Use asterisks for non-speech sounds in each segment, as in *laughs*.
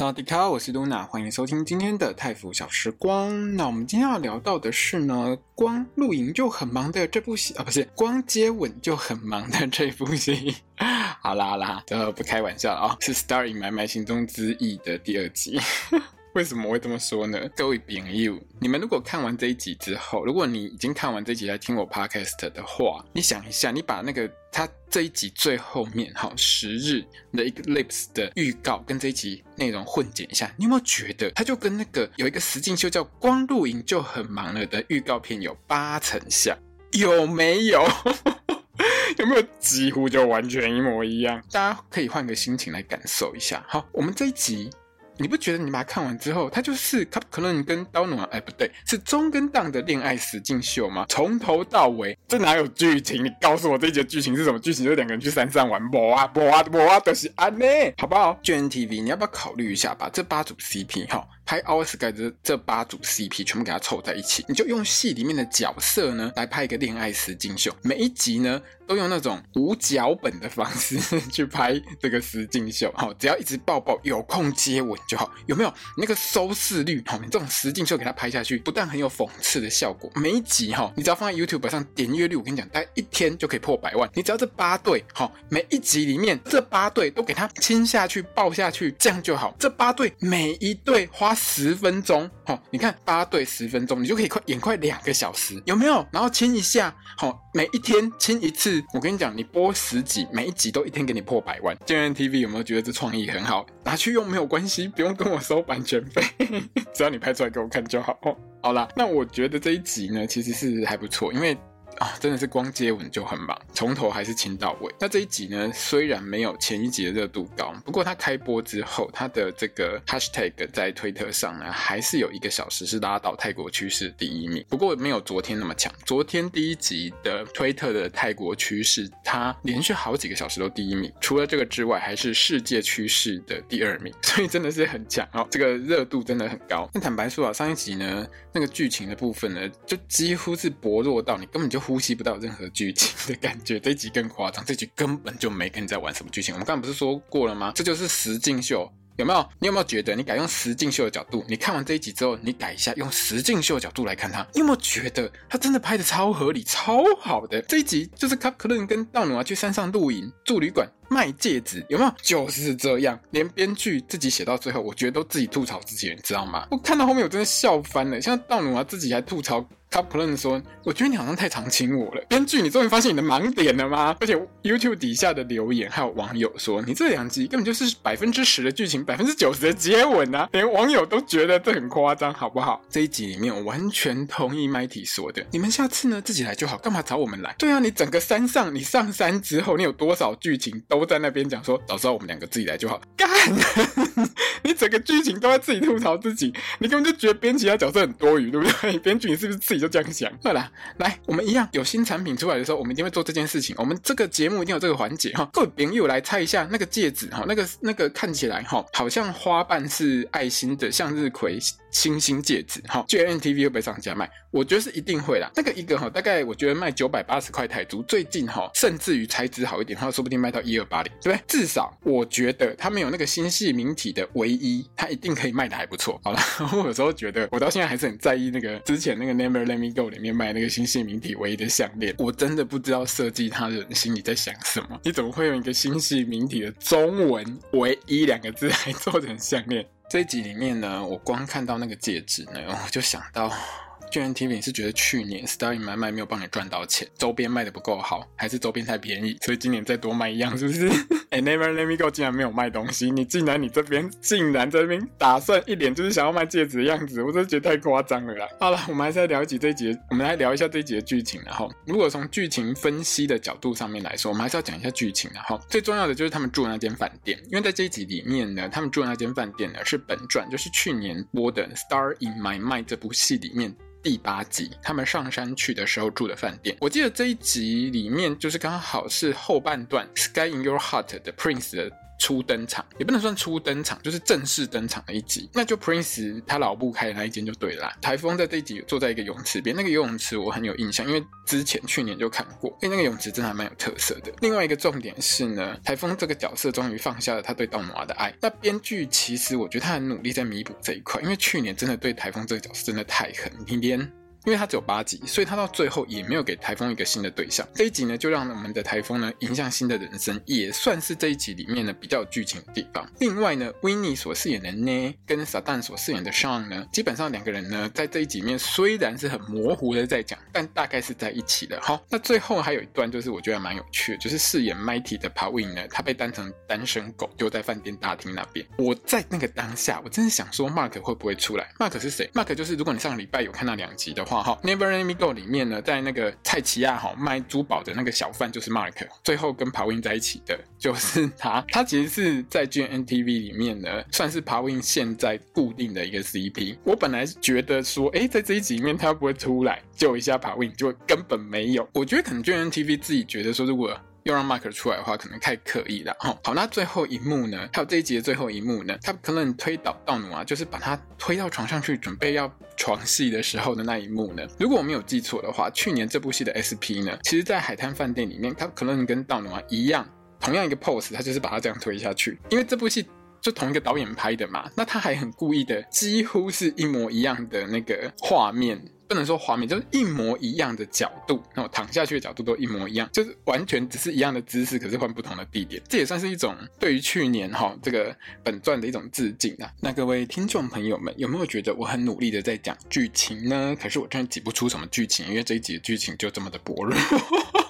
大家好，我是露娜，欢迎收听今天的泰腐小时光。那我们今天要聊到的是呢，光露营就很忙的这部戏啊，不是光接吻就很忙的这部戏。好 *laughs* 啦好啦，这不开玩笑了啊、哦，是《Star in My Mind 心中之意》的第二集。为什么会这么说呢？各位朋友，你们如果看完这一集之后，如果你已经看完这一集来听我 podcast 的话，你想一下，你把那个他这一集最后面哈十日的一个 lips 的预告跟这一集内容混剪一下，你有没有觉得它就跟那个有一个实境秀叫《光露营就很忙了》的预告片有八成像？有没有？有没有几乎就完全一模一样？大家可以换个心情来感受一下。好，我们这一集。你不觉得你把它看完之后，它就是 Cup Clone 跟刀奴啊，哎不对，是中跟档的恋爱实境秀吗？从头到尾，这哪有剧情？你告诉我这一节剧情是什么剧情？就两个人去山上玩，波啊波啊波啊，都是安呢，好不好 GTV，你要不要考虑一下，把这八组 CP 哈？拍《Our Skyy》的这八组 CP 全部给它凑在一起，你就用戏里面的角色呢来拍一个恋爱实境秀。每一集呢都用那种无脚本的方式 *laughs* 去拍这个实境秀，好，只要一直抱抱，有空接吻就好。有没有那个收视率？好，你这种实境秀给它拍下去，不但很有讽刺的效果，每一集哈，你只要放在 YouTube 上点阅率，我跟你讲，大概一天就可以破百万。你只要这八对，好，每一集里面这八对都给它亲下去、抱下去，这样就好。这八对每一对花。十分钟，好，你看八对十分钟，你就可以快演快两个小时，有没有？然后亲一下，好，每一天亲一次。我跟你讲，你播十集，每一集都一天给你破百万。GMMTV 有没有觉得这创意很好？拿去用没有关系，不用跟我收版权费，*laughs* 只要你拍出来给我看就好。好啦，那我觉得这一集呢，其实是还不错，因为。啊，真的是光接吻就很忙，从头还是亲到尾。那这一集呢，虽然没有前一集的热度高，不过它开播之后，它的这个 hashtag 在推特上呢，还是有一个小时是拉到泰国趋势第一名。不过没有昨天那么强，昨天第一集的推特的泰国趋势，它连续好几个小时都第一名。除了这个之外，还是世界趋势的第二名，所以真的是很强哦，这个热度真的很高。那坦白说啊，上一集呢，那个剧情的部分呢，就几乎是薄弱到你根本就。呼吸不到任何剧情的感觉，这集更夸张，这集根本就没跟你在玩什么剧情。我们刚刚不是说过了吗？这就是实境秀，有没有？你有没有觉得，你改用实境秀的角度，你看完这一集之后，你改一下用实境秀的角度来看它，你有没有觉得它真的拍的超合理、超好的？这一集就是卡克伦跟道努啊去山上露营、住旅馆卖戒指，有没有？就是这样，连编剧自己写到最后，我觉得都自己吐槽自己，你知道吗？我看到后面我真的笑翻了，像道努啊自己还吐槽。卡普伦说：“我觉得你好像太常亲我了。编剧，你终于发现你的盲点了吗？而且 YouTube 底下的留言还有网友说，你这两集根本就是百分之十的剧情，百分之九十的接吻啊！连网友都觉得这很夸张，好不好？这一集里面我完全同意 Mighty 说的，你们下次呢自己来就好，干嘛找我们来？对啊，你整个山上，你上山之后，你有多少剧情都不在那边讲说，早知道我们两个自己来就好，干！*laughs* 你整个剧情都在自己吐槽自己，你根本就觉得编辑他角色很多余，对不对？*laughs* 编剧你是不是自己？”就这样想，好啦，来，我们一样有新产品出来的时候，我们一定会做这件事情。我们这个节目一定有这个环节哈。各位朋友来猜一下，那个戒指哈，那个那个看起来哈，好像花瓣是爱心的向日葵星星戒指哈。，G N T V 会不会上架卖？我觉得是一定会啦。那个一个哈，大概我觉得卖九百八十块泰铢，最近哈，甚至于材质好一点，它说不定卖到一二八零，对不对？至少我觉得它没有那个星系名体的唯一，它一定可以卖的还不错。好了，*laughs* 我有时候觉得，我到现在还是很在意那个之前那个 Never Let Me Go。里面卖那个星系名体唯一的项链，我真的不知道设计它的人心里在想什么。你怎么会用一个星系名体的中文“唯一”两个字来做成项链？这一集里面呢，我光看到那个戒指呢，我就想到。GMMTV 是觉得去年 Star in My Mind 没有帮你赚到钱，周边卖的不够好，还是周边太便宜，所以今年再多卖一样，是不是？*laughs* 哎，Never Let Me Go 竟然没有卖东西，你竟然你这边竟然这边打算一脸就是想要卖戒指的样子，我真的觉得太夸张了啦。好了，我们还是来聊一集这一集，我们来聊一下这一集的剧情。然后，如果从剧情分析的角度上面来说，我们还是要讲一下剧情。然后，最重要的就是他们住的那间饭店，因为在这一集里面呢，他们住的那间饭店呢是本传，就是去年播的 Star in My Mind 这部戏里面。第八集，他们上山去的时候住的饭店。我记得这一集里面就是刚好是后半段《Sky in Your Heart》的 Prince 的。初登场也不能算初登场，就是正式登场的一集。那就 Prince 他老布开的那一间就对了啦。台风在这一集坐在一个泳池边，那个游泳池我很有印象，因为之前去年就看过，因为那个泳池真的还蛮有特色的。另外一个重点是呢，台风这个角色终于放下了他对道努娃的爱。那编剧其实我觉得他很努力在弥补这一块，因为去年真的对台风这个角色真的太狠，你连。因为他只有八集，所以他到最后也没有给台风一个新的对象。这一集呢，就让我们的台风呢迎向新的人生，也算是这一集里面呢比较有剧情的地方。另外呢，Winnie 所饰演的呢，跟撒旦所饰演的 Sean 呢，基本上两个人呢在这一集里面虽然是很模糊的在讲，但大概是在一起的。哈，那最后还有一段就是我觉得蛮有趣的，就是饰演 Mighty 的 Pawin 呢，他被当成单身狗丢在饭店大厅那边。我在那个当下，我真的想说 Mark 会不会出来？Mark 是谁？Mark 就是如果你上个礼拜有看到两集的话。哈，Never Let Me Go 里面呢，在那个蔡奇亚哈卖珠宝的那个小贩就是 Mark，最后跟 Pawin 在一起的就是他。*laughs* 他其实是在 G N T V 里面呢，算是 Pawin 现在固定的一个 CP。我本来觉得说，哎，在这一集里面他不会出来救一下 Pawin，就根本没有。我觉得可能 G N T V 自己觉得说，如果又让 Mark 出来的话，可能太刻意了。哈，好，那最后一幕呢？还有这一集的最后一幕呢？他可能推倒道努啊，就是把他推到床上去，准备要床戏的时候的那一幕呢？如果我没有记错的话，去年这部戏的 SP 呢，其实在海滩饭店里面，他可能跟道努啊一样，同样一个 pose，他就是把他这样推下去。因为这部戏就同一个导演拍的嘛，那他还很故意的，几乎是一模一样的那个画面。不能说画面，就是一模一样的角度，然后躺下去的角度都一模一样，就是完全只是一样的姿势，可是换不同的地点。这也算是一种对于去年哈这个本传的一种致敬啊。那各位听众朋友们，有没有觉得我很努力的在讲剧情呢？可是我真的挤不出什么剧情，因为这一集的剧情就这么的薄弱。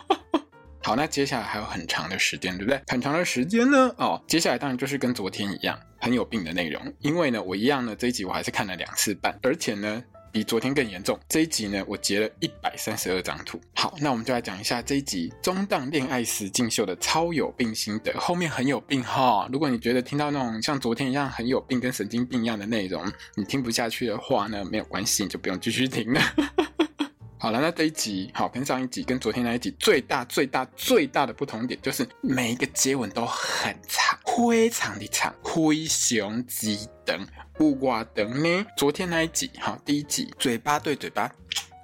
*laughs* 好，那接下来还有很长的时间，对不对？很长的时间呢？哦，接下来当然就是跟昨天一样很有病的内容，因为呢，我一样呢这一集我还是看了两次半，而且呢。比昨天更严重。这一集呢，我截了一百三十二张图。好，那我们就来讲一下这一集中档恋爱时进秀的超有病心得。后面很有病哈。如果你觉得听到那种像昨天一样很有病、跟神经病一样的内容，你听不下去的话呢，没有关系，你就不用继续听了。好了，那这一集好，跟上一集跟昨天那一集最大最大最大的不同点就是每一个接吻都很长，非常的长，非常激动。不挂等呢？昨天那一集好，第一集嘴巴对嘴巴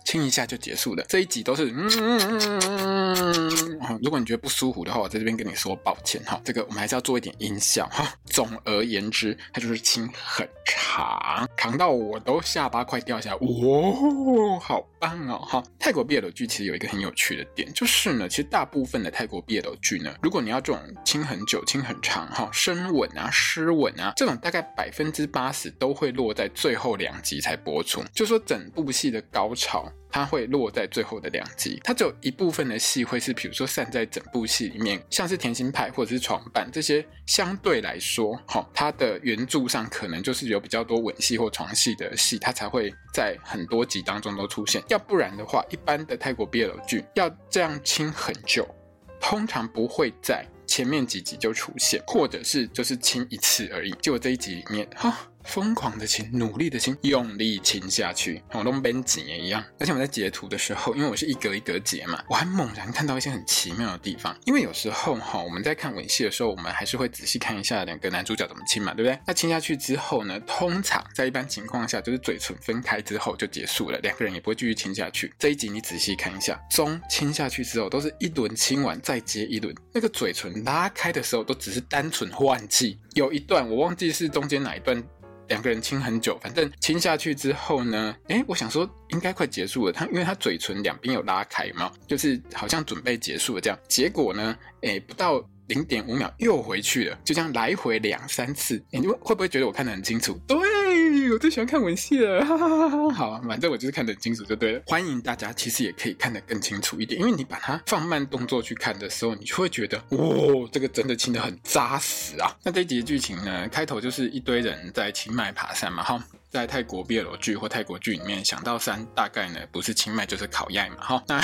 亲一下就结束了。这一集都是嗯嗯嗯嗯嗯。如果你觉得不舒服的话，我在这边跟你说抱歉哈。这个我们还是要做一点音效哈。总而言之，它就是亲很长，长到我都下巴快掉下来。哇、哦，好。哦，哈，泰国 BL 剧其实有一个很有趣的点，就是呢，其实大部分的泰国 BL 剧呢，如果你要这种亲很久、亲很长，哈，深吻啊、湿吻啊，这种大概百分之八十都会落在最后两集才播出，就说整部戏的高潮。它会落在最后的两集，它只有一部分的戏会是，比如说散在整部戏里面，像是甜心派或者是床伴这些，相对来说，哈，它的原著上可能就是有比较多吻戏或床戏的戏，它才会在很多集当中都出现。要不然的话，一般的泰国 BL 剧要这样亲很久，通常不会在前面几集就出现，或者是就是亲一次而已。就这一集里面，哈。疯狂的亲，努力的亲，用力亲下去，好像编辑一样。而且我在截图的时候，因为我是一格一格截嘛，我还猛然看到一些很奇妙的地方。因为有时候哈，我们在看吻戏的时候，我们还是会仔细看一下两个男主角怎么亲嘛，对不对？那亲下去之后呢，通常在一般情况下，就是嘴唇分开之后就结束了，两个人也不会继续亲下去。这一集你仔细看一下，中亲下去之后，都是一轮亲完再接一轮，那个嘴唇拉开的时候，都只是单纯换气。有一段我忘记是中间哪一段。两个人亲很久，反正亲下去之后呢，哎，我想说应该快结束了。他因为他嘴唇两边有拉开嘛，就是好像准备结束了这样。结果呢，哎，不到零点五秒又回去了，就这样来回两三次。你会会不会觉得我看得很清楚？对。我最喜欢看吻戏了，哈哈哈哈，好，反正我就是看得很清楚就对了。欢迎大家，其实也可以看得更清楚一点，因为你把它放慢动作去看的时候，你就会觉得，哇、哦，这个真的亲得很扎实啊。那这一集的剧情呢，开头就是一堆人在清迈爬山嘛，哈，在泰国 BL 剧或泰国剧里面，想到山大概呢不是清迈就是考亚嘛，哈，那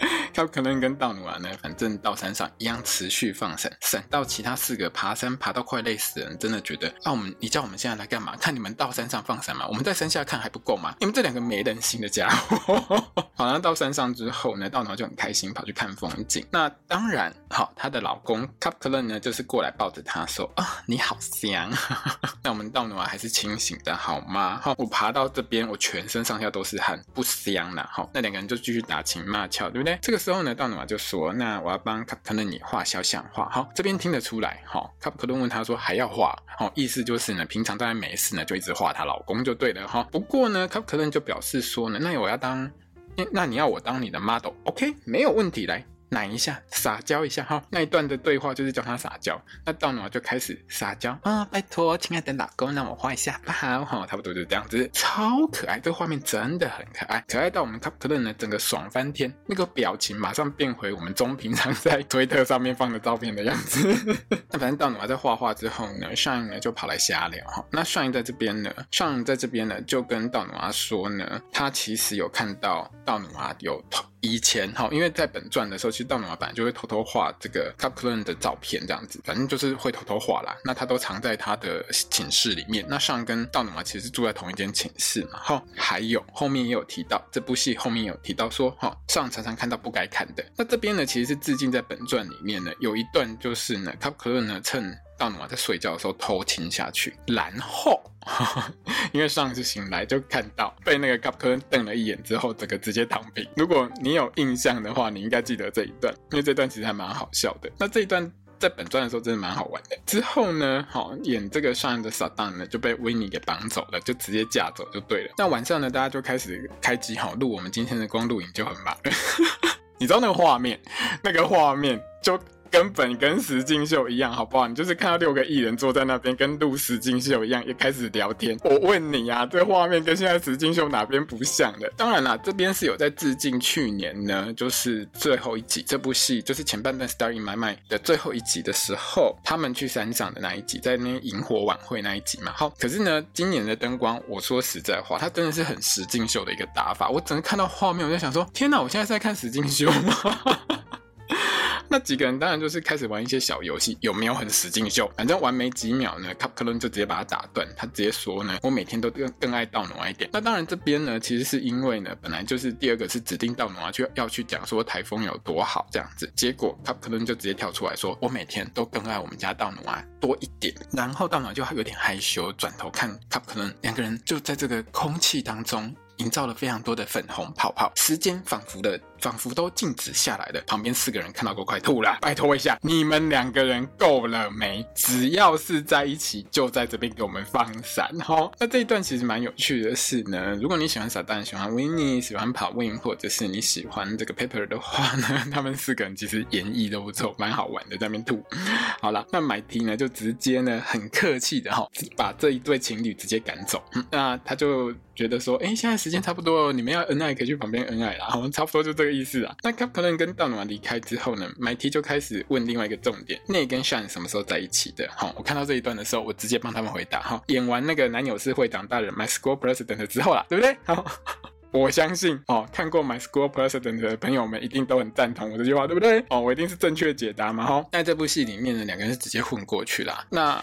*laughs* 他可能跟道努啊呢，反正到山上一样持续放闪，闪到其他四个爬山爬到快累死人，真的觉得，啊，我们你叫我们现在来干嘛？看你们到山上放闪嘛？我们在山下看还不够吗？你们这两个没人性的家伙！*laughs* 好，那到山上之后呢，道努就很开心，跑去看风景。那当然，好，她的老公卡普克伦呢，就是过来抱着她说，啊，你好香。*laughs* 那我们道努啊还是清醒的，好吗？好，我爬到这边，我全身上下都是汗，不香了。好，那两个人就继续打情骂俏，对不对？这个时候呢，道努啊就说：“那我要帮卡普克伦你画肖像画。”好，这边听得出来。好，卡普克伦问他说：“还要画？”好，意思就是呢，平常大家没事呢，就一直画她老公就对了。哈，不过呢，卡普克伦就表示说呢：“那我要当，那你要我当你的 model，OK，没有问题，来。”奶一下，撒娇一下哈，那一段的对话就是叫他撒娇。那道努就开始撒娇啊，拜托，亲爱的老公，让我画一下吧，哈，差不多就这样子，超可爱，这个画面真的很可爱，可爱到我们卡普克伦呢整个爽翻天，那个表情马上变回我们中平常在推特上面放的照片的样子。*laughs* 那反正道努在画画之后呢上瘾呢就跑来瞎聊哈。那上瘾在这边呢上瘾在这边呢就跟道努说呢，他其实有看到道努有。以前哈，因为在本传的时候，是道努本来就会偷偷画这个 Cupcrown 的照片，这样子，反正就是会偷偷画啦。那他都藏在他的寝室里面。那上跟道努其实住在同一间寝室嘛。哈，还有后面也有提到，这部戏后面有提到说，哈，上常常看到不该看的。那这边呢，其实是致敬在本传里面呢，有一段就是呢，Cupcrown 呢趁道努在睡觉的时候偷亲下去，然后。*laughs* 因为上次醒来就看到被那个卡普克伦瞪了一眼之后，整个直接躺平。如果你有印象的话，你应该记得这一段，因为这段其实还蛮好笑的。那这一段在本传的时候真的蛮好玩的。之后呢，好演这个上的撒旦呢就被维尼给绑走了，就直接架走就对了。那晚上呢，大家就开始开机好录我们今天的光录影就很忙。*laughs* 你知道那个画面，那个画面就。根本跟实境秀一样，好不好？你就是看到六个艺人坐在那边，跟录实境秀一样，也开始聊天。我问你啊，这画面跟现在实境秀哪边不像的？当然啦，这边是有在致敬去年呢，就是最后一集这部戏，就是前半段《Star in My Mind》的最后一集的时候，他们去山上的那一集，在那萤火晚会那一集嘛。好，可是呢，今年的灯光，我说实在话，它真的是很实境秀的一个打法。我整个看到画面，我就想说，天哪，我现在是在看实境秀吗？*laughs* 那几个人当然就是开始玩一些小游戏，有没有很使劲秀？反正玩没几秒呢，卡普克伦就直接把他打断。他直接说呢，我每天都更更爱道努一点。那当然这边呢，其实是因为呢，本来就是第二个是指定道努啊，就要去讲说台风有多好这样子。结果卡普克伦就直接跳出来说，我每天都更爱我们家道努啊多一点。然后道努就有点害羞，转头看卡普克伦，两个人就在这个空气当中。营造了非常多的粉红泡泡，时间仿佛的仿佛都静止下来了。旁边四个人看到都快吐了。拜托一下，你们两个人够了没？只要是在一起，就在这边给我们放闪哈。那这一段其实蛮有趣的是呢，如果你喜欢撒旦，喜欢维尼，喜欢跑 Win，或者是你喜欢这个 Pepper 的话呢，*laughs* 他们四个人其实演绎都不错，蛮好玩的，在那边吐。好了，那 Mighty 呢就直接呢很客气的哈，把这一对情侣直接赶走。那他就。觉得说，哎、欸，现在时间差不多了，你们要恩爱可以去旁边恩爱啦，*laughs* 好，差不多就这个意思啊。那卡普克伦跟大暖离开之后呢，Mighty 就开始问另外一个重点，内跟 Shane 什么时候在一起的？好，我看到这一段的时候，我直接帮他们回答。哈，演完那个男友是会长大人 My School President 之后啦，对不对？好。我相信哦，看过《My School President》的朋友们一定都很赞同我这句话，对不对？哦，我一定是正确解答嘛，哈。在这部戏里面呢，两个人是直接混过去啦。那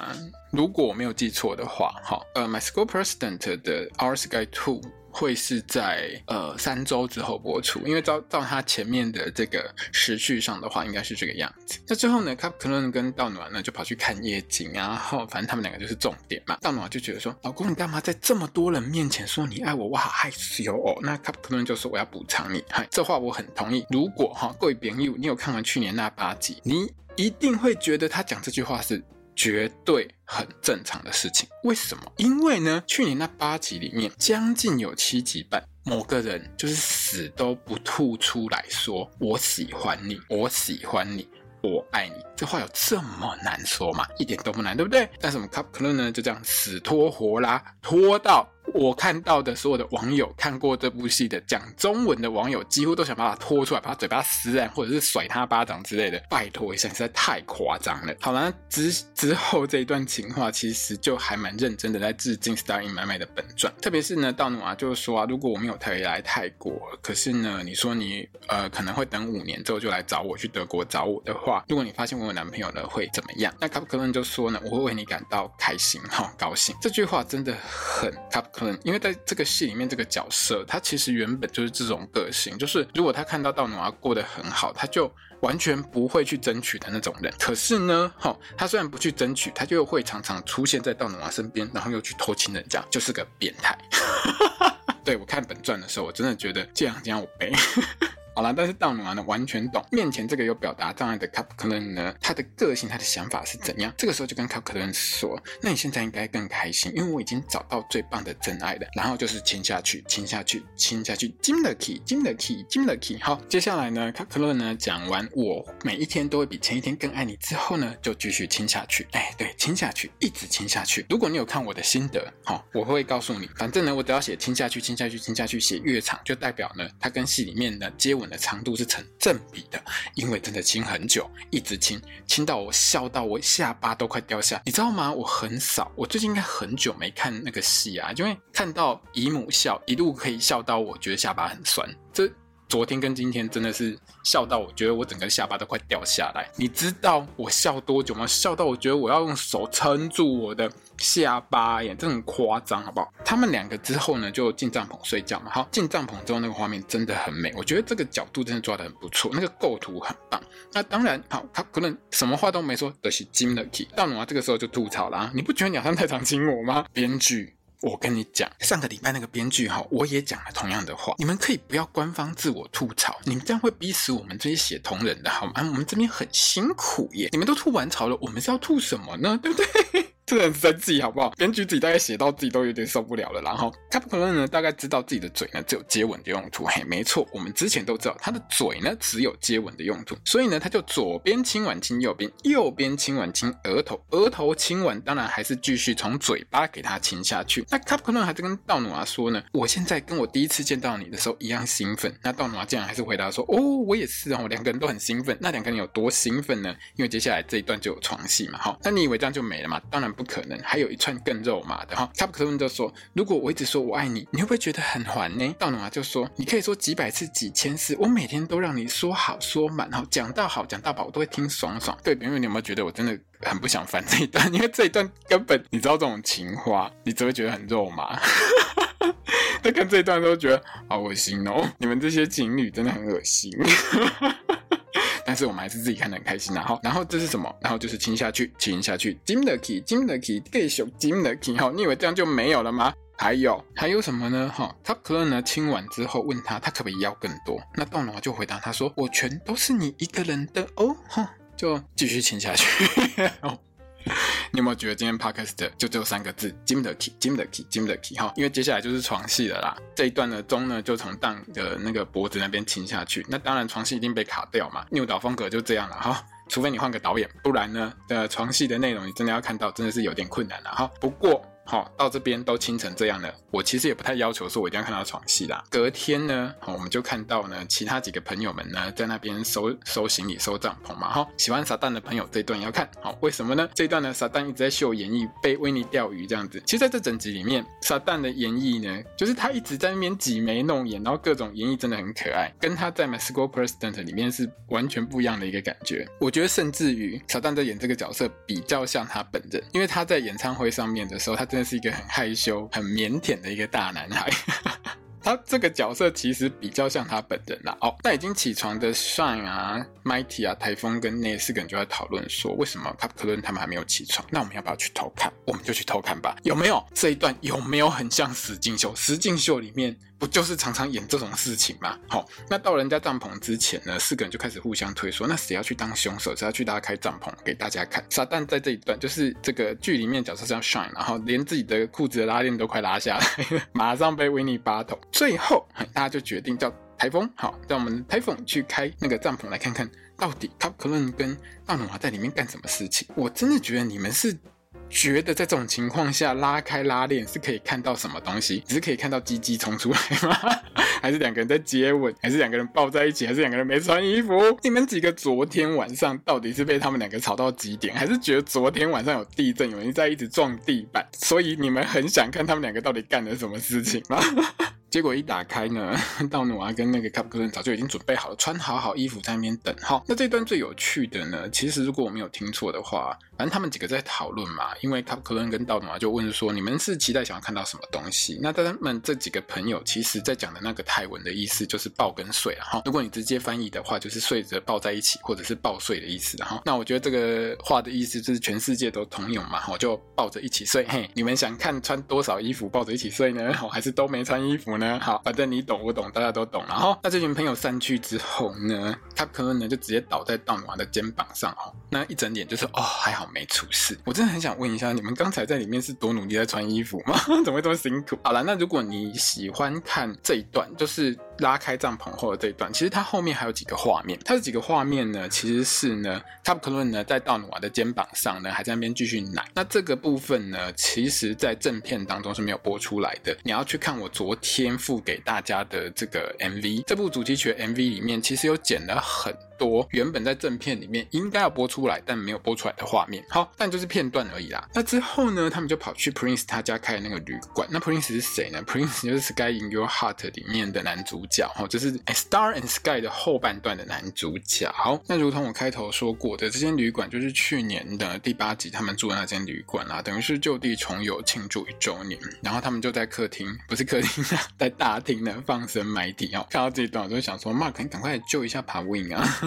如果我没有记错的话，哈，呃，《My School President》的《Our Sky Two》。会是在呃三周之后播出，因为照照他前面的这个时序上的话，应该是这个样子。那之后呢，卡普克伦跟道暖呢就跑去看夜景啊，然后反正他们两个就是重点嘛。道暖就觉得说，老公你干嘛在这么多人面前说你爱我？我好，害羞哦。那卡普克伦就说我要补偿你，嗨，这话我很同意。如果哈各位朋友，你有看完去年那八集，你一定会觉得他讲这句话是。绝对很正常的事情。为什么？因为呢，去年那八集里面，将近有七集半，某个人就是死都不吐出来说“我喜欢你，我喜欢你，我爱你”。这话有这么难说吗？一点都不难，对不对？但是我们卡普克伦呢，就这样死拖活拉，拖到我看到的所有的网友看过这部戏的讲中文的网友，几乎都想把他拖出来，把他嘴巴撕烂，或者是甩他巴掌之类的。拜托一下，实在太夸张了。好了，之之后这一段情话其实就还蛮认真的在致敬《Star in My My》的本传，特别是呢，道努啊，就是说啊，如果我没有特意来泰国，可是呢，你说你呃可能会等五年之后就来找我去德国找我的话，如果你发现我有男朋友了，会怎么样？那卡普克伦就说呢，我会为你感到开心哈、哦，高兴。这句话真的很卡普可能，因为在这个戏里面，这个角色他其实原本就是这种个性，就是如果他看到道努娃过得很好，他就完全不会去争取的那种人。可是呢，哈、他虽然不去争取，他就会常常出现在道努娃身边，然后又去偷亲人家，就是个变态。*laughs* 对，我看本传的时候，我真的觉得这样这样我背。好了，但是道努啊呢完全懂面前这个有表达障碍的卡普克伦呢，他的个性、他的想法是怎样？这个时候就跟卡普克伦说：“那你现在应该更开心，因为我已经找到最棒的真爱了。”然后就是亲下去，亲下去，亲下去，金的 key，金的 key，金的 key。好，接下来呢，卡普克伦呢讲完我每一天都会比前一天更爱你之后呢，就继续亲下去。哎，对，亲下去，一直亲下去。如果你有看我的心得，好，我会告诉你，反正呢，我只要写亲下去，亲下去，亲下去，写越长，就代表呢，他跟戏里面的接吻的长度是成正比的，因为真的亲很久，一直亲，亲到我笑到我下巴都快掉下，你知道吗？我很少，我最近应该很久没看那个戏啊，因为看到姨母笑，一路可以笑到我觉得下巴很酸，这昨天跟今天真的是笑到我觉得我整个下巴都快掉下来。你知道我笑多久吗？笑到我觉得我要用手撑住我的。下巴耶，这很夸张，好不好？他们两个之后呢，就进帐篷睡觉嘛。好，进帐篷之后那个画面真的很美，我觉得这个角度真的抓得很不错，那个构图很棒。那当然，好，他可能什么话都没说，都是金的 key。道努啊，这个时候就吐槽了啊，你不觉得你好像太常亲我吗？编剧，我跟你讲，上个礼拜那个编剧哈，我也讲了同样的话，你们可以不要官方自我吐槽，你们这样会逼死我们这些写同人的好吗？我们这边很辛苦耶，你们都吐完槽了，我们是要吐什么呢？对不对？这个很生气，好不好？编剧自己大概写到自己都有点受不了了。然后卡普克伦呢，大概知道自己的嘴呢只有接吻的用途。嘿，没错，我们之前都知道他的嘴呢只有接吻的用途。所以呢，他就左边亲完亲右边，右边亲完亲额头，额头亲完，当然还是继续从嘴巴给他亲下去。那卡普克伦还是跟道努啊说呢，我现在跟我第一次见到你的时候一样兴奋。那道努啊竟然还是回答说，哦，我也是哦，两个人都很兴奋。那两个人有多兴奋呢？因为接下来这一段就有床戏嘛。好，那你以为这样就没了吗？当然。不可能，还有一串更肉麻的哈。卡普克伦就说：“如果我一直说我爱你，你会不会觉得很烦呢？”道努啊就说：“你可以说几百次、几千次，我每天都让你说好说满，哈，讲到好讲到饱，我都会听爽爽。”对，因为你有没有觉得我真的很不想翻这一段？*laughs* 因为这一段根本你知道这种情话，你只会觉得很肉麻。*laughs* 再看这一段都觉得好恶心哦！你们这些情侣真的很恶心。但是我们还是自己看的很开心呐，哈。然后这是什么？然后就是亲下去，亲下去，金的 key，金的 key，继续金的 key，哈。你以为这样就没有了吗？还有，还有什么呢？哈，卡普克伦呢亲完之后问他，他可不可以要更多？那道努就回答他说：“我全都是你一个人的哦，哈。”就继续亲下去。*laughs* 你有没有觉得今天 podcast 就只有三个字 Jim 的 key 金的 key 金的 key 哈？因为接下来就是床戏了啦。这一段的钟呢，就从当的那个脖子那边亲下去。那当然床戏一定被卡掉嘛。牛岛风格就这样了哈。除非你换个导演，不然呢的床戏的内容你真的要看到，真的是有点困难了哈。不过。好，到这边都清成这样了，我其实也不太要求说我一定要看到床戏啦。隔天呢，好，我们就看到呢，其他几个朋友们呢，在那边收收行李、收帐篷嘛。哈，喜欢撒旦的朋友这一段要看好，为什么呢？这一段呢，撒旦一直在秀演绎被维尼钓鱼这样子。其实在这整集里面，撒旦的演绎呢，就是他一直在那边挤眉弄眼，然后各种演绎真的很可爱，跟他在《My School President》里面是完全不一样的一个感觉。我觉得甚至于撒旦在演这个角色比较像他本人，因为他在演唱会上面的时候，他真。那是一个很害羞、很腼腆的一个大男孩。*laughs* 他这个角色其实比较像他本人啦。哦，那已经起床的 Shine 啊、Mighty 啊、台风跟那四个人就在讨论说，为什么卡普克伦他们还没有起床？那我们要不要去偷看？我们就去偷看吧。有没有这一段？有没有很像石进秀？石进秀里面。不就是常常演这种事情吗？好，那到人家帐篷之前呢，四个人就开始互相推说，那谁要去当凶手？谁要去拉开帐篷给大家看？撒旦在这一段就是这个剧里面角色叫 Shine，然后连自己的裤子的拉链都快拉下来，*laughs* 马上被维尼巴头。最后大家就决定叫台风，好，让我们台风去开那个帐篷来看看到底卡普克伦跟道努啊在里面干什么事情。我真的觉得你们是觉得在这种情况下拉开拉链是可以看到什么东西？只是可以看到鸡鸡冲出来吗？*laughs* 还是两个人在接吻？还是两个人抱在一起？还是两个人没穿衣服？你们几个昨天晚上到底是被他们两个吵到几点？还是觉得昨天晚上有地震，有人在一直撞地板，所以你们很想看他们两个到底干了什么事情吗？结果一打开呢，*laughs* 道努娃跟那个卡普克伦早就已经准备好了，穿好好衣服在那边等。哈，那这段最有趣的呢，其实如果我没有听错的话。反正他们几个在讨论嘛，因为卡普克伦跟道努娃就问说：“你们是期待想要看到什么东西？”那他们这几个朋友其实在讲的那个泰文的意思就是抱跟睡啊。哈，如果你直接翻译的话，就是睡着抱在一起，或者是抱睡的意思。哈，那我觉得这个话的意思就是全世界都通用嘛。我，就抱着一起睡。嘿，你们想看穿多少衣服抱着一起睡呢？好，还是都没穿衣服呢？好，反正你懂我懂，大家都懂。然后，那这群朋友散去之后呢，他可能呢就直接倒在道努娃的肩膀上。哦，那一整脸就是哦，还好。没出事，我真的很想问一下，你们刚才在里面是多努力在穿衣服吗？*laughs* 怎么会这么辛苦？好了，那如果你喜欢看这一段，就是。拉开帐篷后的这一段，其实它后面还有几个画面。它这几个画面呢，其实是呢，卡普克伦呢在道努瓦的肩膀上呢，还在那边继续奶。那这个部分呢，其实在正片当中是没有播出来的。你要去看我昨天付给大家的这个 MV，这部主题曲 MV 里面，其实有剪了很多原本在正片里面应该要播出来但没有播出来的画面。好，但就是片段而已啦。那之后呢，他们就跑去 Prince 他家开的那个旅馆。那 Prince 是谁呢？Prince 就是 Sky in Your Heart 里面的男主。角哈，就是《Star and Sky》的后半段的男主角。好，那如同我开头说过的，这间旅馆就是去年的第八集他们住的那间旅馆啊，等于是就地重游庆祝一周年。然后他们就在客厅，不是客厅啊，*laughs* 在大厅呢放声埋底哦。看到这一段，我就想说，Mark，你赶快救一下 Pawing 啊！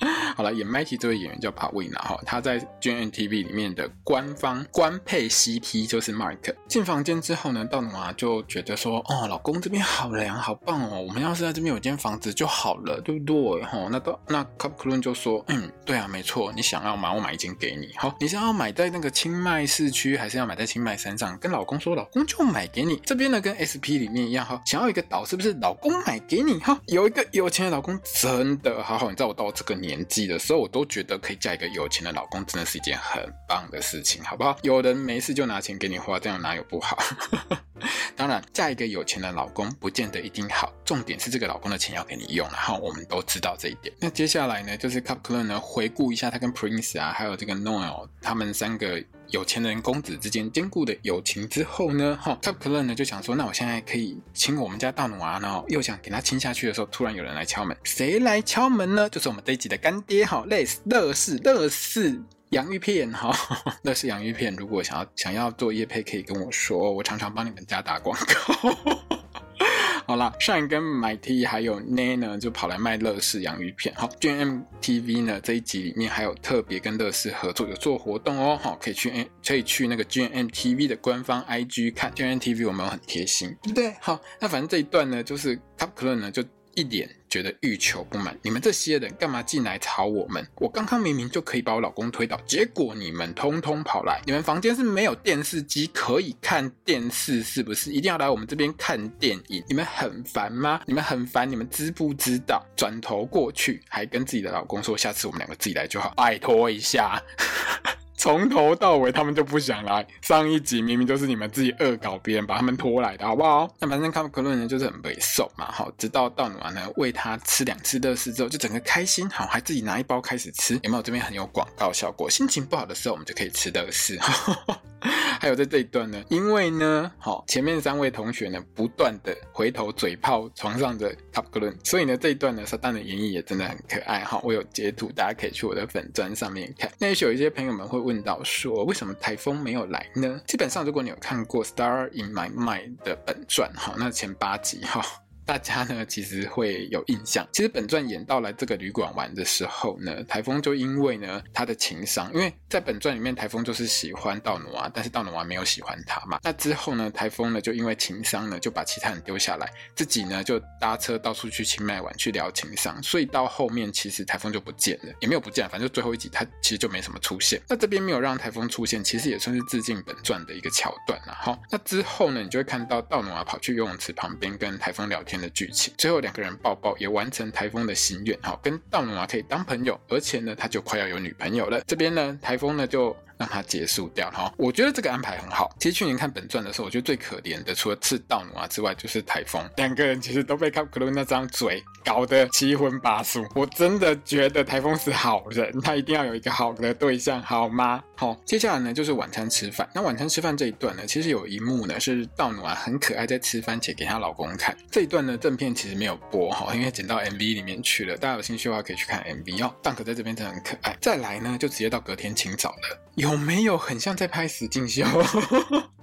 *laughs* 好了，演 Mikey 这位演员叫帕维娜哈，他在 G N T V 里面的官方官配 CP 就是 Mark。进房间之后呢，道努啊就觉得说，哦，老公这边好凉，好棒哦，我们要是在这边有间房子就好了，对不对？哈，那到那卡普克伦就说，嗯，对啊，没错，你想要吗？我买一间给你。好，你是要买在那个清迈市区，还是要买在清迈山上？跟老公说，老公就买给你。这边呢，跟 SP 里面一样哈，想要一个岛，是不是？老公买给你哈，有一个有钱的老公真的好好。你知道我到这个年年纪。的时候，我都觉得可以嫁一个有钱的老公，真的是一件很棒的事情，好不好？有人没事就拿钱给你花，这样哪有不好？*laughs* 当然，嫁一个有钱的老公不见得一定好，重点是这个老公的钱要给你用，然后我们都知道这一点。那接下来呢，就是卡普克伦呢回顾一下他跟 Prince 啊，还有这个 Noel 他们三个。有钱人公子之间坚固的友情之后呢，哈，卡普克伦呢就想说，那我现在可以亲我们家大努娃呢，又想给他亲下去的时候，突然有人来敲门，谁来敲门呢？就是我们这一集的干爹，哈，乐乐事乐事洋芋片，哈，*laughs* 乐事洋芋片，如果想要想要做业配，可以跟我说，我常常帮你们家打广告。好啦，上一跟 MyT 还有 Nay 呢，就跑来卖乐事洋芋片。好，GMMTV 呢这一集里面还有特别跟乐事合作，有做活动哦。好，可以去 N 可以去那个 GMMTV 的官方 IG 看 GMMTV，我们很贴心，对不对？好，那反正这一段呢，就是 Top Clone 呢就。一脸觉得欲求不满，你们这些人干嘛进来吵我们？我刚刚明明就可以把我老公推倒，结果你们通通跑来，你们房间是没有电视机可以看电视，是不是？一定要来我们这边看电影？你们很烦吗？你们很烦，你们知不知道？转头过去还跟自己的老公说，下次我们两个自己来就好，拜托一下。从头到尾他们就不想来。上一集明明就是你们自己恶搞别人，把他们拖来的，好不好？那反正卡普克伦呢就是很猥琐嘛，好，直到道努娃呢喂他吃两次乐事之后，就整个开心，好，还自己拿一包开始吃，有没有？这边很有广告效果。心情不好的时候，我们就可以吃乐事。*laughs* 还有在这一段呢，因为呢，好，前面三位同学呢不断的回头嘴炮床上的卡普克伦，所以呢这一段呢，撒旦的演绎也真的很可爱哈。我有截图，大家可以去我的粉砖上面看。那也许有一些朋友们会问到说，为什么台风没有来呢？基本上，如果你有看过《Star in My Mind》的本传哈，那前八集哈。大家呢其实会有印象，其实本传演到来这个旅馆玩的时候呢，台风就因为呢他的情商，因为在本传里面台风就是喜欢道努娃，但是道努娃没有喜欢他嘛。那之后呢，台风呢就因为情商呢就把其他人丢下来，自己呢就搭车到处去清迈玩去聊情商，所以到后面其实台风就不见了，也没有不见，反正最后一集他其实就没什么出现。那这边没有让台风出现，其实也算是致敬本传的一个桥段了。好，那之后呢，你就会看到道努娃跑去游泳池旁边跟台风聊天的剧情，最后两个人抱抱，也完成台风的心愿，好，跟道努啊可以当朋友，而且呢，他就快要有女朋友了。这边呢，台风呢就让它结束掉。哈，我觉得这个安排很好。其实去年看本传的时候，我觉得最可怜的除了赤道努啊之外，就是台风。两个人其实都被卡普克伦那张嘴搞得七荤八素。我真的觉得台风是好人，他一定要有一个好的对象，好吗？好，接下来呢就是晚餐吃饭。那晚餐吃饭这一段呢，其实有一幕呢是道努啊很可爱，在吃番茄给她老公看。这一段呢正片其实没有播哈，因为剪到 MV 里面去了。大家有兴趣的话可以去看 MV 哦。蛋壳在这边真的很可爱。再来呢就直接到隔天清早了，有没有很像在拍实境秀？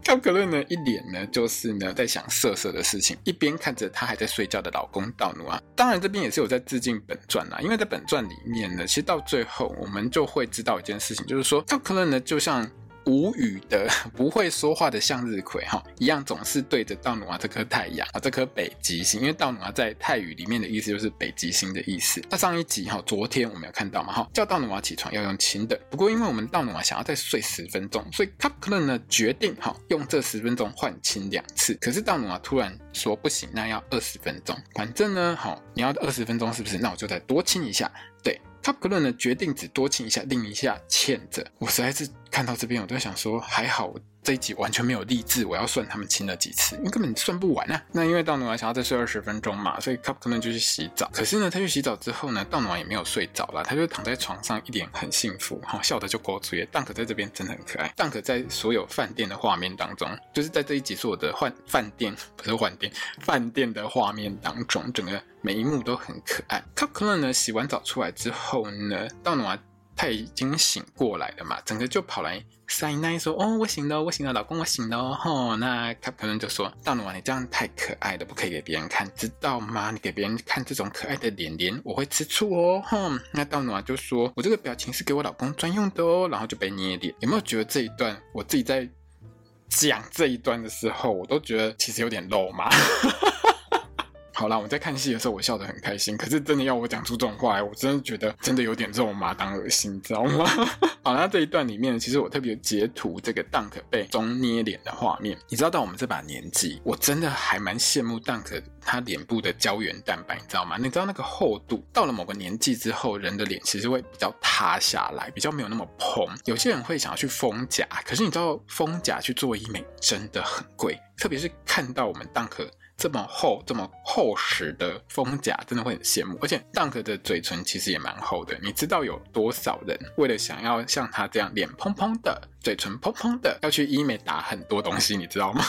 卡普克伦呢一脸呢就是呢在想色色的事情，一边看着她还在睡觉的老公道奴啊。当然这边也是有在致敬本传啦，因为在本传里面呢，其实到最后我们就会知道一件事情，就是说卡普克伦。呢，就像无语的、*laughs* 不会说话的向日葵哈一样，总是对着道努啊这颗太阳啊这颗北极星，因为道努啊在泰语里面的意思就是北极星的意思。那上一集哈，昨天我们有看到嘛哈，叫道努啊起床要用亲的。不过因为我们道努啊想要再睡十分钟，所以卡普克伦呢决定哈用这十分钟换亲两次。可是道努啊突然说不行，那要二十分钟。反正呢好，你要二十分钟是不是？那我就再多亲一下。对。他可能呢决定只多亲一下，另一下欠着。我实在是看到这边，我都想说，还好这一集完全没有励志，我要算他们亲了几次，因为根本算不完啊。那因为道努啊想要再睡二十分钟嘛，所以卡普克伦就去洗澡。可是呢，他去洗澡之后呢，道努啊也没有睡着啦，他就躺在床上，一脸很幸福，哈，笑得就勾嘴。Dunk 在这边真的很可爱。Dunk 在所有饭店的画面当中，就是在这一集所有的换饭店不是换店 *laughs* 饭店的画面当中，整个。每一幕都很可爱。卡普克伦呢，洗完澡出来之后呢，道努啊，他已经醒过来了嘛，整个就跑来塞奶说：“哦，我醒了，我醒了，老公，我醒了。”哦，那卡普克伦就说：“道努啊，你这样太可爱了，不可以给别人看，知道吗？你给别人看这种可爱的脸脸，我会吃醋哦。”哼，那道努啊就说：“我这个表情是给我老公专用的哦。”然后就被捏脸。有没有觉得这一段我自己在讲这一段的时候，我都觉得其实有点肉麻。好啦，我在看戏的时候，我笑得很开心。可是真的要我讲出这种话来，我真的觉得真的有点肉麻当恶心，你知道吗？*laughs* 好，那这一段里面，其实我特别截图这个 Dunk 被中捏脸的画面。你知道，到我们这把年纪，我真的还蛮羡慕 Dunk 他脸部的胶原蛋白，你知道吗？你知道那个厚度，到了某个年纪之后，人的脸其实会比较塌下来，比较没有那么蓬。有些人会想要去丰甲，可是你知道丰甲去做医美真的很贵，特别是看到我们 Dunk。这么厚、这么厚实的丰甲，真的会很羡慕。而且，Dunk 的嘴唇其实也蛮厚的。你知道有多少人为了想要像他这样脸蓬蓬的、嘴唇蓬蓬的，要去医美打很多东西，你知道吗？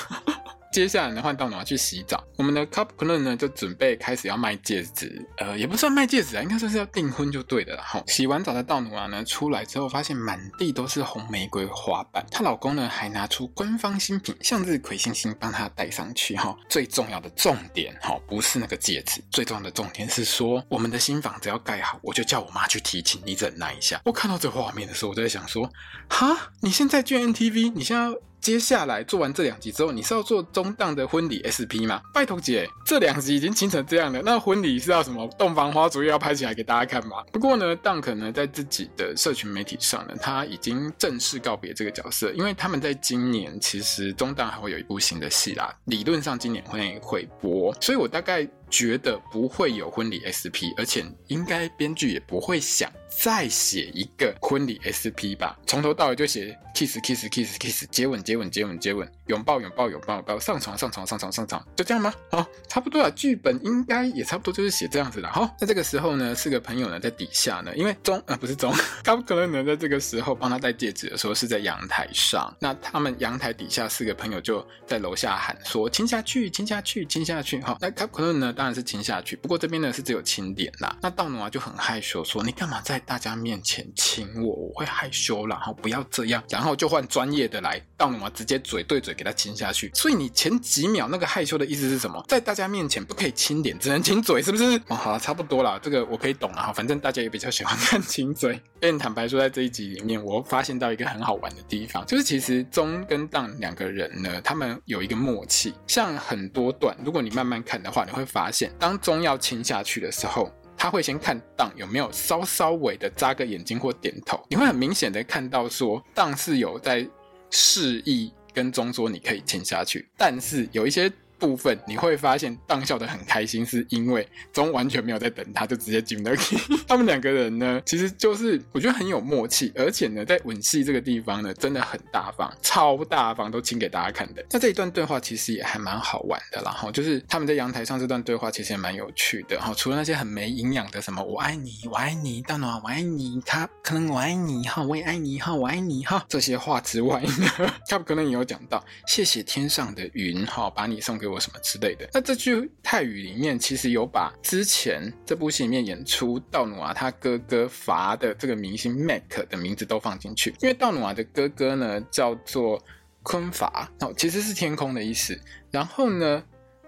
接下来呢，换道努啊去洗澡。我们的卡普克伦呢，就准备开始要卖戒指，呃，也不算卖戒指啊，应该算是要订婚就对的了。好，洗完澡的道努啊呢，出来之后发现满地都是红玫瑰花瓣。她老公呢，还拿出官方新品向日葵星星帮她戴上去。哈，最重要的重点，哈，不是那个戒指，最重要的重点是说，我们的新房子要盖好，我就叫我妈去提亲，你忍耐一下。我看到这画面的时候，我就在想说，哈，你现在去 NTV，你现在。接下来做完这两集之后，你是要做中档的婚礼 SP 吗？拜托姐，这两集已经清成这样了，那婚礼是要什么洞房花烛夜要拍起来给大家看吗？不过呢，Dunk 呢在自己的社群媒体上呢，他已经正式告别这个角色，因为他们在今年其实中档还会有一部新的戏啦，理论上今年会会播，所以我大概。觉得不会有婚礼 SP，而且应该编剧也不会想再写一个婚礼 SP 吧？从头到尾就写 kiss kiss kiss kiss，接吻接吻接吻接吻，拥抱拥抱拥抱拥抱，上床上床上床上床，就这样吗？好，差不多了，剧本应该也差不多就是写这样子的。好，在这个时候呢，四个朋友呢在底下呢，因为钟啊不是钟，卡普克伦呢在这个时候帮他戴戒指的时候是在阳台上，那他们阳台底下四个朋友就在楼下喊说亲下去亲下去亲下去。好，那卡普克伦呢？当然是亲下去，不过这边呢是只有亲脸啦。那道努啊就很害羞，说：“你干嘛在大家面前亲我？我会害羞，然后不要这样。”然后就换专业的来，道努啊直接嘴对嘴给他亲下去。所以你前几秒那个害羞的意思是什么？在大家面前不可以亲脸，只能亲嘴，是不是？哦，好了，差不多了，这个我可以懂了哈。反正大家也比较喜欢看亲嘴。但坦白说，在这一集里面，我发现到一个很好玩的地方，就是其实钟跟当两个人呢，他们有一个默契。像很多段，如果你慢慢看的话，你会发发现。当中药亲下去的时候，他会先看当有没有稍稍微的眨个眼睛或点头，你会很明显的看到说当是有在示意跟中说你可以亲下去，但是有一些部分你会发现，当笑的很开心，是因为钟完全没有在等他，就直接进那个。*laughs* 他们两个人呢，其实就是我觉得很有默契，而且呢，在吻戏这个地方呢，真的很大方，超大方，都亲给大家看的。那这一段对话其实也还蛮好玩的啦，然后就是他们在阳台上这段对话其实也蛮有趣的哈。除了那些很没营养的什么“我爱你，我爱你”，大暖我爱你，他可能我爱你哈，我也爱你哈，我爱你哈这些话之外呢，*laughs* 他可能也有讲到谢谢天上的云哈，把你送给。我什么之类的？那这句泰语里面其实有把之前这部戏里面演出道努瓦他哥哥伐的这个明星麦克的名字都放进去，因为道努瓦的哥哥呢叫做坤伐，哦，其实是天空的意思。然后呢，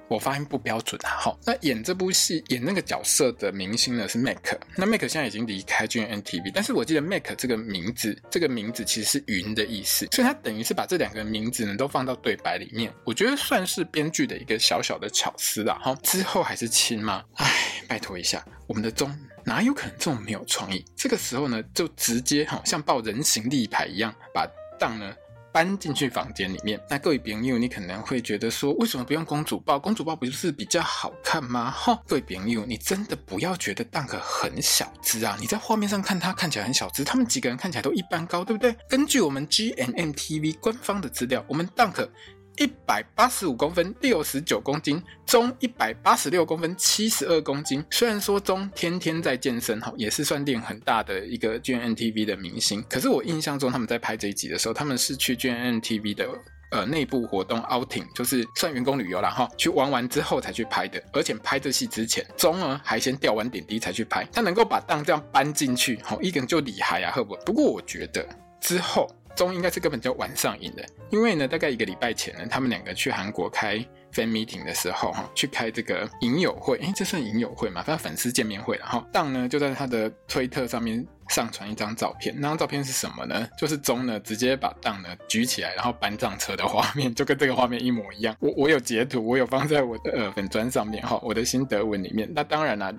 我发音不标准啊，好，那演这部戏演那个角色的明星呢是 Mac，那 Mac 现在已经离开 G N T V，但是我记得 Mac 这个名字，这个名字其实是云的意思，所以他等于是把这两个名字呢都放到对白里面，我觉得算是编剧的一个小小的巧思啦。好，之后还是亲吗？哎，拜托一下，我们的中哪有可能这么没有创意？这个时候呢，就直接好像报人形立牌一样，把当呢。搬进去房间里面，那各位朋友，你可能会觉得说，为什么不用公主抱？公主抱不就是比较好看吗？哈，各位朋友，你真的不要觉得 Dunk 很小只啊！你在画面上看它看起来很小只，他们几个人看起来都一般高，对不对？根据我们 G N M T V 官方的资料，我们 Dunk。一百八十五公分，六十九公斤；中一百八十六公分，七十二公斤。虽然说中天天在健身哈，也是算练很大的一个 GNTV 的明星。可是我印象中他们在拍这一集的时候，他们是去 GNTV 的呃内部活动 outing，就是算员工旅游啦哈，去玩完之后才去拍的。而且拍这戏之前，中呢还先掉完点滴才去拍。他能够把档这样搬进去，好一个人就厉害啊，会不？不过我觉得之后。中应该是根本就晚上瘾的，因为呢，大概一个礼拜前呢，他们两个去韩国开 fan meeting 的时候，哈，去开这个影友会，诶，这算影友会嘛？反正粉丝见面会，然后当呢就在他的推特上面上传一张照片，那张照片是什么呢？就是中呢直接把当呢举起来，然后搬上车的画面，就跟这个画面一模一样。我我有截图，我有放在我的呃粉砖上面哈，我的心得文里面。那当然了。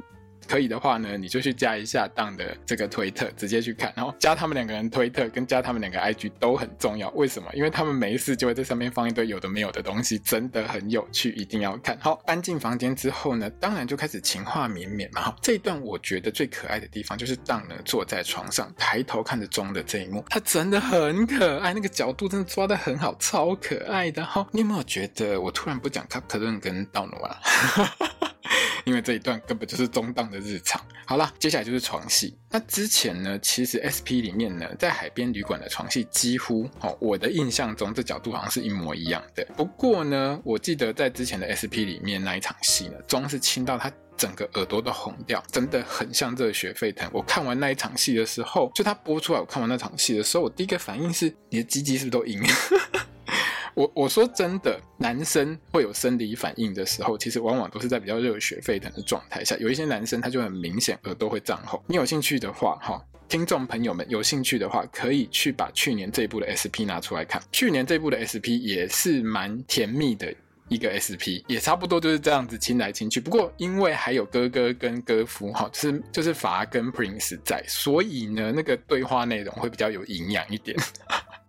可以的话呢，你就去加一下当的这个推特，直接去看，然后加他们两个人推特跟加他们两个 IG 都很重要。为什么？因为他们没事就会在上面放一堆有的没有的东西，真的很有趣，一定要看。好，搬进房间之后呢，当然就开始情话绵绵嘛。好，这一段我觉得最可爱的地方就是当呢坐在床上抬头看着钟的这一幕，他真的很可爱，那个角度真的抓得很好，超可爱的。好，你有没有觉得我突然不讲卡克顿跟道努啊？*laughs* 因为这一段根本就是中档的日常。好了，接下来就是床戏。那之前呢，其实 SP 里面呢，在海边旅馆的床戏几乎，哦，我的印象中这角度好像是一模一样的。不过呢，我记得在之前的 SP 里面那一场戏呢，妆是亲到他整个耳朵都红掉，真的很像热血沸腾。我看完那一场戏的时候，就他播出来，我看完那场戏的时候，我第一个反应是，你的鸡鸡是不是都硬？*laughs* 我我说真的，男生会有生理反应的时候，其实往往都是在比较热血沸腾的状态下。有一些男生他就很明显耳朵会胀红。你有兴趣的话，哈，听众朋友们有兴趣的话，可以去把去年这部的 SP 拿出来看。去年这部的 SP 也是蛮甜蜜的一个 SP，也差不多就是这样子亲来亲去。不过因为还有哥哥跟哥夫，哈，就是就是伐跟 Prince 在，所以呢，那个对话内容会比较有营养一点。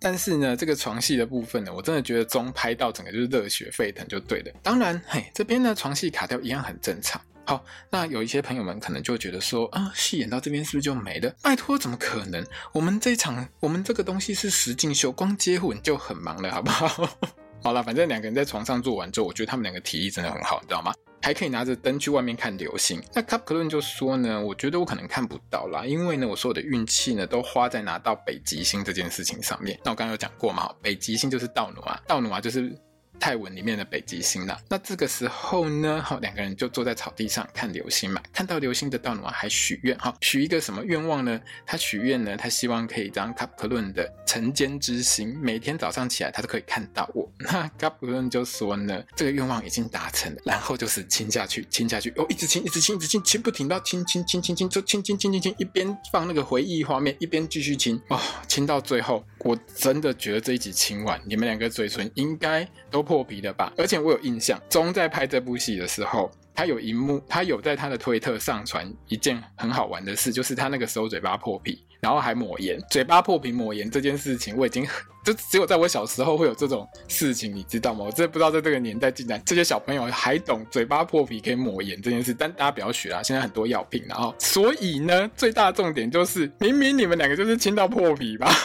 但是呢，这个床戏的部分呢，我真的觉得中拍到整个就是热血沸腾就对了。当然，嘿，这边呢床戏卡掉一样很正常。好，那有一些朋友们可能就觉得说，啊，戏演到这边是不是就没了？拜托，怎么可能？我们这场，我们这个东西是实境秀，光接吻就很忙了，好不好？*laughs* 好了，反正两个人在床上做完之后，我觉得他们两个体力真的很好，你知道吗？还可以拿着灯去外面看流星。那 Capclon 就说呢，我觉得我可能看不到啦，因为呢，我所有的运气呢都花在拿到北极星这件事情上面。那我刚刚有讲过嘛，北极星就是道努啊，道努啊就是。泰文里面的北极星啦，那这个时候呢，好，两个人就坐在草地上看流星嘛。看到流星的道努啊，还许愿，哈，许一个什么愿望呢？他许愿呢，他希望可以让卡普克伦的晨间之星每天早上起来，他都可以看到我。*laughs* 那卡普克伦就说呢，这个愿望已经达成了，然后就是亲下去，亲下去，哦，一直亲，一直亲，一直亲，亲不停到亲亲亲亲亲，就亲亲亲亲亲，一边放那个回忆画面，一边继续亲，哦，亲到最后，我真的觉得这一集亲完，你们两个嘴唇应该都。破皮了吧，而且我有印象，钟在拍这部戏的时候，他有一幕，他有在他的推特上传一件很好玩的事，就是他那个时候嘴巴破皮，然后还抹盐，嘴巴破皮抹盐这件事情，我已经就只有在我小时候会有这种事情，你知道吗？我真的不知道在这个年代竟然这些小朋友还懂嘴巴破皮可以抹盐这件事，但大家不要学啊！现在很多药品，然后所以呢，最大的重点就是，明明你们两个就是亲到破皮吧。*laughs*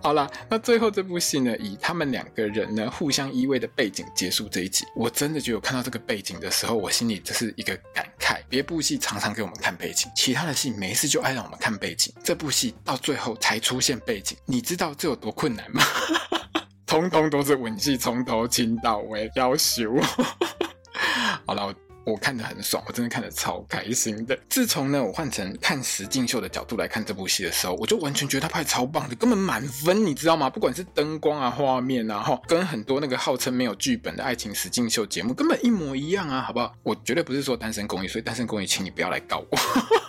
好啦，那最后这部戏呢，以他们两个人呢互相依偎的背景结束这一集。我真的觉得看到这个背景的时候，我心里就是一个感慨。别部戏常常给我们看背景，其他的戏没事就爱让我们看背景，这部戏到最后才出现背景，你知道这有多困难吗？*laughs* 通通都是吻戏，从头亲到尾，要修。*laughs* 好了。我看得很爽，我真的看得超开心的。自从呢，我换成看实境秀的角度来看这部戏的时候，我就完全觉得他拍超棒的，根本满分，你知道吗？不管是灯光啊、画面啊，哈，跟很多那个号称没有剧本的爱情实境秀节目根本一模一样啊，好不好？我绝对不是说单身公寓，所以单身公寓，请你不要来告我。*laughs*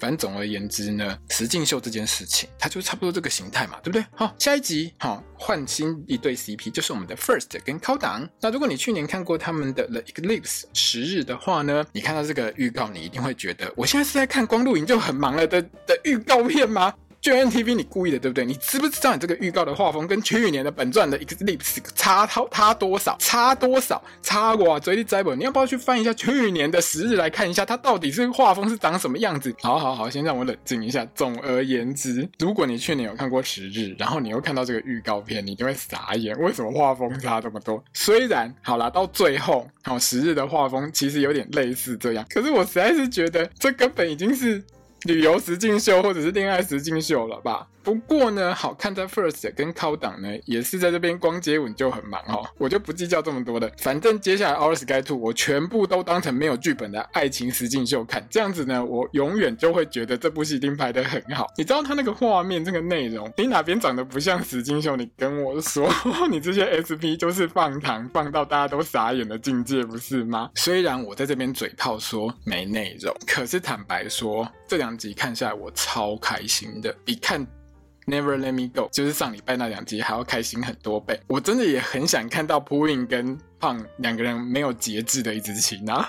反正总而言之呢，石敬秀这件事情，它就差不多这个形态嘛，对不对？好，下一集好换新一对 CP，就是我们的 First 跟 COWDAN。那如果你去年看过他们的 The Eclipse 十日的话呢，你看到这个预告，你一定会觉得我现在是在看光录影就很忙了的的预告片吗？GMMTV，你故意的对不对？你知不知道你这个预告的画风跟去年的本传的 Eclipse 差差差多少？差多少？差哇！嘴里栽不？你要不要去翻一下去年的十日来看一下，它到底是画风是长什么样子？好好好，先让我冷静一下。总而言之，如果你去年有看过十日，然后你又看到这个预告片，你就会傻眼，为什么画风差这么多？虽然好啦，到最后好十日的画风其实有点类似这样，可是我实在是觉得这根本已经是。旅游实境秀或者是恋爱实境秀了吧？不过呢，好看在 First 跟高档呢，也是在这边光接吻就很忙哦。我就不计较这么多的，反正接下来 Our Sky Two 我全部都当成没有剧本的爱情实境秀看，这样子呢，我永远就会觉得这部戏一定拍得很好。你知道他那个画面、这个内容，你哪边长得不像实境秀？你跟我说，*laughs* 你这些 SP 就是放糖放到大家都傻眼的境界，不是吗？虽然我在这边嘴炮说没内容，可是坦白说，这两集看下来我超开心的，比看。Never Let Me Go，就是上礼拜那两集还要开心很多倍。我真的也很想看到 Pooin 跟胖两个人没有节制的一直亲啊。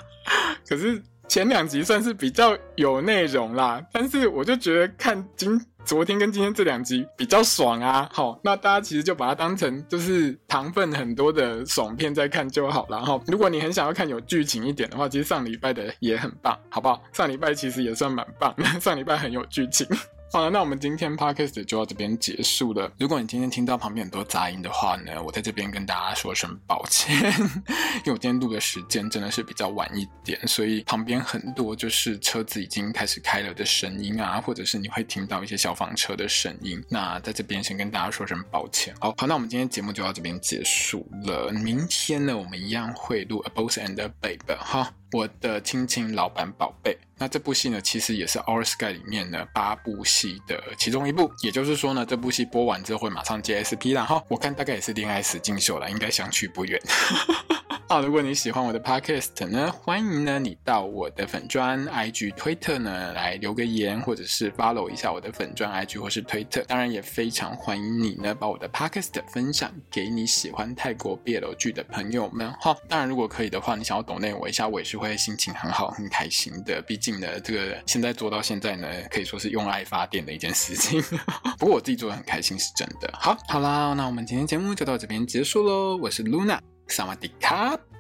可是前两集算是比较有内容啦，但是我就觉得看今昨天跟今天这两集比较爽啊。好，那大家其实就把它当成就是糖分很多的爽片在看就好了。哈，如果你很想要看有剧情一点的话，其实上礼拜的也很棒，好不好？上礼拜其实也算蛮棒，*laughs* 上礼拜很有剧情。好了，那我们今天 podcast 就到这边结束了。如果你今天听到旁边很多杂音的话呢，我在这边跟大家说声抱歉，因为我今天录的时间真的是比较晚一点，所以旁边很多就是车子已经开始开了的声音啊，或者是你会听到一些消防车的声音。那在这边先跟大家说声抱歉。好，好，那我们今天节目就到这边结束了。明天呢，我们一样会录 A Boss and a Babe 哈。我的亲亲老板宝贝，那这部戏呢，其实也是 Our Sky 里面的八部戏的其中一部。也就是说呢，这部戏播完之后会马上接 SP 啦哈。我看大概也是恋爱史进秀了，应该相去不远。*laughs* 好，如果你喜欢我的 podcast 呢，欢迎呢你到我的粉专 IG 推特呢来留个言，或者是 follow 一下我的粉专 IG 或是推特。当然也非常欢迎你呢把我的 podcast 分享给你喜欢泰国 BL 剧的朋友们哈。当然如果可以的话，你想要 donate 我一下，我也是会心情很好很开心的。毕竟呢，这个现在做到现在呢，可以说是用爱发电的一件事情。*laughs* 不过我自己做的很开心是真的。好，好啦，那我们今天节目就到这边结束喽。我是 Luna。萨瓦迪卡。